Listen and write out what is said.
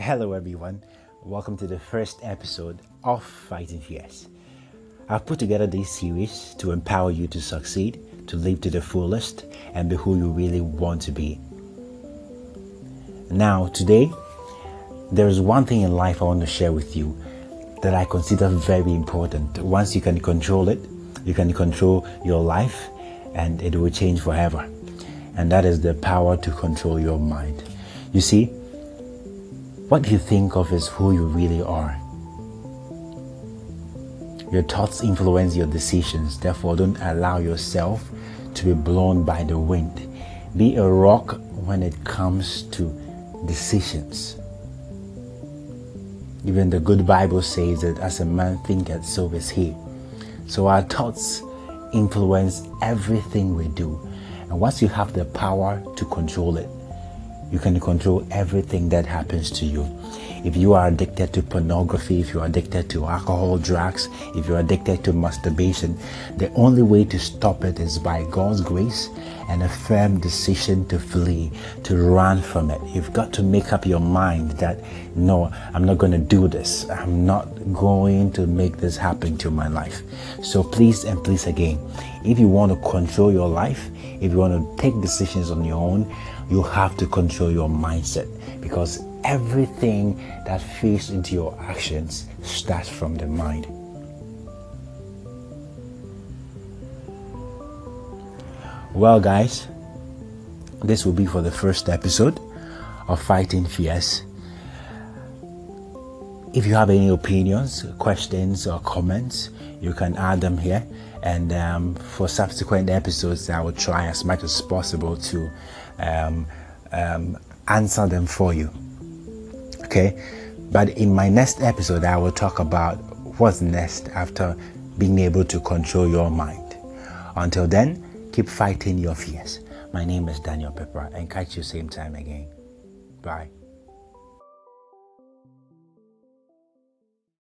Hello, everyone. Welcome to the first episode of Fighting Fears. I've put together this series to empower you to succeed, to live to the fullest, and be who you really want to be. Now, today, there is one thing in life I want to share with you that I consider very important. Once you can control it, you can control your life, and it will change forever. And that is the power to control your mind. You see, what you think of is who you really are. Your thoughts influence your decisions, therefore, don't allow yourself to be blown by the wind. Be a rock when it comes to decisions. Even the good Bible says that as a man thinketh, so is he. So our thoughts influence everything we do. And once you have the power to control it, you can control everything that happens to you. If you are addicted to pornography, if you're addicted to alcohol, drugs, if you're addicted to masturbation, the only way to stop it is by God's grace and a firm decision to flee, to run from it. You've got to make up your mind that no, I'm not going to do this. I'm not going to make this happen to my life. So please and please again, if you want to control your life, if you want to take decisions on your own, you have to control your mindset because everything that feeds into your actions starts from the mind. Well, guys, this will be for the first episode of Fighting Fears. If you have any opinions, questions, or comments, you can add them here. And um, for subsequent episodes, I will try as much as possible to um, um, answer them for you. Okay, but in my next episode, I will talk about what's next after being able to control your mind. Until then, keep fighting your fears. My name is Daniel Pepper, and catch you same time again. Bye.